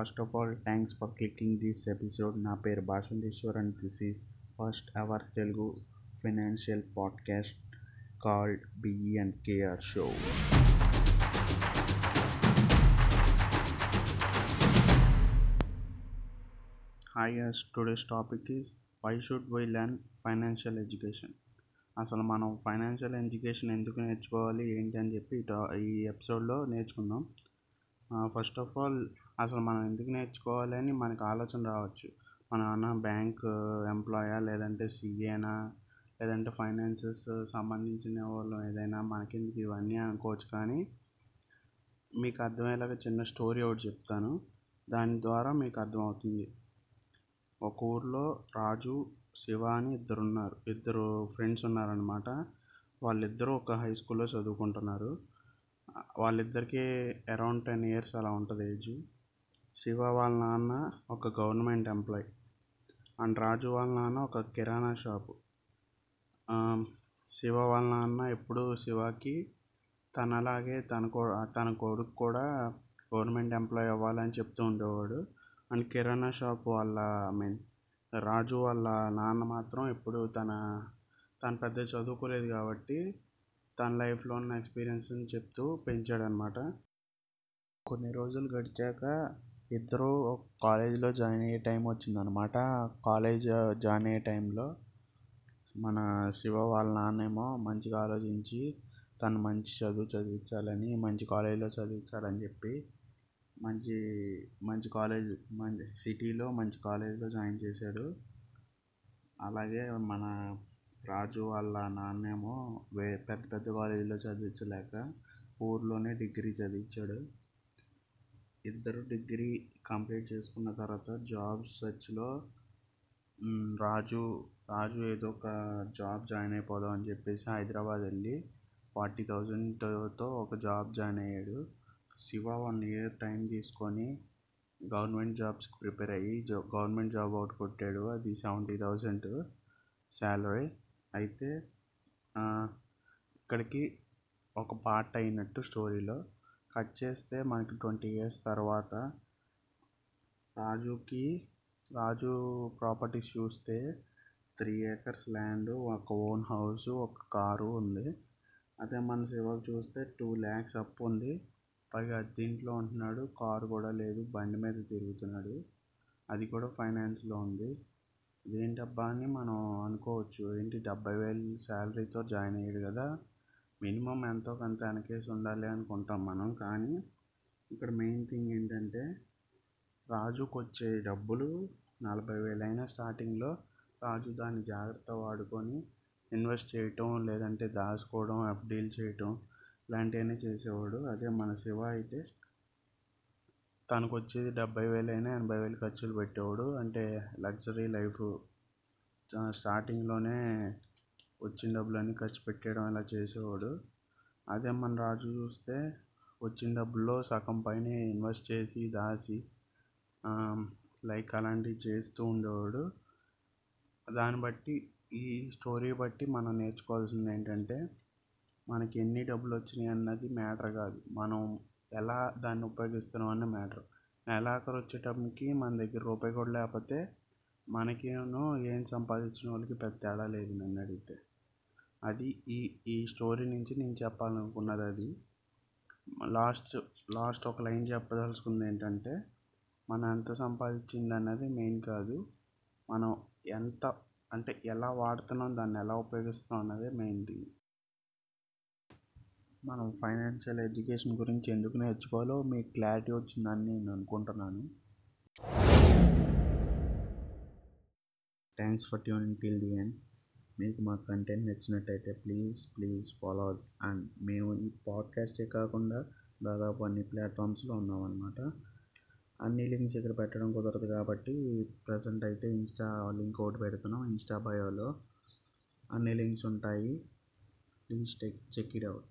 First of all thanks for clicking this episode నా పేరు Bhashanteshwar and this is first our Telugu financial podcast called BE and KR show hi today's topic is why should we learn financial education అసలు మనం financial education ఎందుకు నేర్చుకోవాలి ఏంటి అని చెప్పి టా- ఈ ఎపిసోడ్లో నేర్చుకుందాం. ఫస్ట్ ఆఫ్ ఆల్ అసలు మనం ఎందుకు నేర్చుకోవాలి అని మనకు ఆలోచన రావచ్చు. మన అన్న బ్యాంక్ ఎంప్లాయా లేదంటే సిఏనా లేదంటే ఫైనాన్సెస్ సంబంధించిన వాళ్ళు ఏదైనా మనకెందుకు ఇవన్నీ అనుకోవచ్చు. కానీ మీకు అర్థమయ్యేలాగా చిన్న స్టోరీ ఒకటి చెప్తాను. దాని ద్వారా మీకు అర్థమవుతుంది. ఒక ఊర్లో రాజు శివ అని ఇద్దరు ఉన్నారు ఇద్దరు ఫ్రెండ్స్ ఉన్నారనమాట వాళ్ళిద్దరూ ఒక హై స్కూల్లో చదువుకుంటున్నారు. వాళ్ళిద్దరికీ అరౌండ్ టెన్ ఇయర్స్ అలా ఉంటుంది ఏజ్ శివ వాళ్ళ నాన్న ఒక గవర్నమెంట్ ఎంప్లాయ్ అండ్ రాజు వాళ్ళ నాన్న ఒక కిరాణా షాపు శివ వాళ్ళ నాన్న ఎప్పుడు శివకి తనలాగే తన కో తన కొడుకు కూడా గవర్నమెంట్ ఎంప్లాయ్ అవ్వాలని చెప్తూ ఉండేవాడు. అండ్ కిరాణా షాప్ వాళ్ళ ఐ మీన్ రాజు వాళ్ళ నాన్న మాత్రం ఎప్పుడు తన తను పెద్ద చదువుకోలేదు కాబట్టి తన లైఫ్లో ఉన్న ఎక్స్పీరియన్స్ని చెప్తూ పెంచాడనమాట. కొన్ని రోజులు గడిచాక ఇద్దరు కాలేజీలో జాయిన్ అయ్యే టైం వచ్చిందనమాట. కాలేజ్ జాయిన్ అయ్యే టైంలో మన శివ వాళ్ళ నాన్నేమో మంచిగా ఆలోచించి తను మంచి చదువు చదివించాలని మంచి కాలేజీలో చదివించాలని చెప్పి మంచి మంచి కాలేజ్ మంచి సిటీలో మంచి కాలేజీలో జాయిన్ చేశాడు. అలాగే మన రాజు వాళ్ళ నాన్నేమో వే పెద్ద పెద్ద కాలేజీలో చదివించలేక ఊర్లోనే డిగ్రీ చదివించాడు. ఇద్దరు డిగ్రీ కంప్లీట్ చేసుకున్న తర్వాత జాబ్ సెర్చ్లో రాజు రాజు ఏదో ఒక జాబ్ జాయిన్ అయిపోదాం అని చెప్పేసి హైదరాబాద్ వెళ్ళి ఫార్టీ థౌజండ్తో ఒక జాబ్ జాయిన్ అయ్యాడు. శివ వన్ ఇయర్ టైం తీసుకొని గవర్నమెంట్ జాబ్స్కి ప్రిపేర్ అయ్యి జా గవర్నమెంట్ జాబ్ ఒకటి కొట్టాడు. అది సెవెంటీ థౌజండ్ శాలరీ. అయితే ఇక్కడికి ఒక పార్ట్ అయినట్టు స్టోరీలో కట్ చేస్తే మనకి ట్వంటీ ఇయర్స్ తర్వాత రాజుకి రాజు ప్రాపర్టీస్ చూస్తే త్రీ ఏకర్స్ ల్యాండ్ ఒక ఓన్ హౌస్ ఒక కారు ఉంది. అదే మన శివకు చూస్తే టూ ల్యాక్స్ అప్పు ఉంది. పైగా దీంట్లో ఉంటున్నాడు కారు కూడా లేదు బండి మీద తిరుగుతున్నాడు. అది కూడా ఫైనాన్స్లో ఉంది. ఇదేంటబ్బా అని మనం అనుకోవచ్చు. ఏంటి డెబ్బై వేలు శాలరీతో జాయిన్ అయ్యాడు కదా? మినిమం ఎంతో కొంత వెనకేసి ఉండాలి అనుకుంటాం మనం. కానీ ఇక్కడ మెయిన్ థింగ్ ఏంటంటే రాజుకు వచ్చే డబ్బులు నలభై వేలైనా స్టార్టింగ్లో రాజు దాన్ని జాగ్రత్త వాడుకొని ఇన్వెస్ట్ చేయటం లేదంటే దాచుకోవడం ఎఫ్డీలు చేయటం ఇలాంటివన్నీ చేసేవాడు. అదే మన శివ అయితే తనకు వచ్చేది డెబ్బై వేలైనా ఎనభై వేలు ఖర్చులు పెట్టేవాడు. అంటే లగ్జరీ లైఫ్ స్టార్టింగ్లోనే వచ్చిన డబ్బులన్నీ ఖర్చు పెట్టేయడం ఇలా చేసేవాడు. అదే మన రాజు చూస్తే వచ్చిన డబ్బుల్లో సగం పైన ఇన్వెస్ట్ చేసి దాచి లైక్ అలాంటివి చేస్తూ ఉండేవాడు. దాన్ని బట్టి ఈ స్టోరీ బట్టి మనం నేర్చుకోవాల్సింది ఏంటంటే మనకి ఎన్ని డబ్బులు వచ్చినాయి అన్నది మ్యాటర్ కాదు. మనం ఎలా దాన్ని ఉపయోగిస్తున్నాం అన్న మ్యాటర్. నెలాఖరు వచ్చేటప్పటికి మన దగ్గర రూపాయి కూడా లేకపోతే మనకేమో ఏం సంపాదించిన వాళ్ళకి పెద్ద తేడా లేదు నన్ను అడిగితే. అది ఈ ఈ స్టోరీ నుంచి నేను చెప్పాలనుకున్నది అది. లాస్ట్ లాస్ట్ ఒక లైన్ చెప్పదలుచుకుంది ఏంటంటే మనం ఎంత సంపాదించింది అన్నది మెయిన్ కాదు మనం ఎంత అంటే ఎలా వాడుతున్నాం దాన్ని ఎలా ఉపయోగిస్తున్నాం అన్నదే మెయిన్ థింగ్. మనం ఫైనాన్షియల్ ఎడ్యుకేషన్ గురించి ఎందుకు నేర్చుకోవాలో మీకు క్లారిటీ వచ్చిందని నేను అనుకుంటున్నాను. Thanks for tuning till the end మీకు మా కంటెంట్ నచ్చినట్టయితే ప్లీజ్ ప్లీజ్ ఫాలోస్ అండ్ మేము ఈ పాడ్కాస్టే కాకుండా దాదాపు అన్ని ప్లాట్ఫామ్స్లో ఉన్నామన్నమాట అన్ని లింక్స్ ఇక్కడ పెట్టడం కుదరదు కాబట్టి ప్రజెంట్ అయితే ఇన్స్టా లింక్ ఒకటి పెడుతున్నాం ఇన్స్టా బయోలో అన్ని లింక్స్ ఉంటాయి. Please tech check it out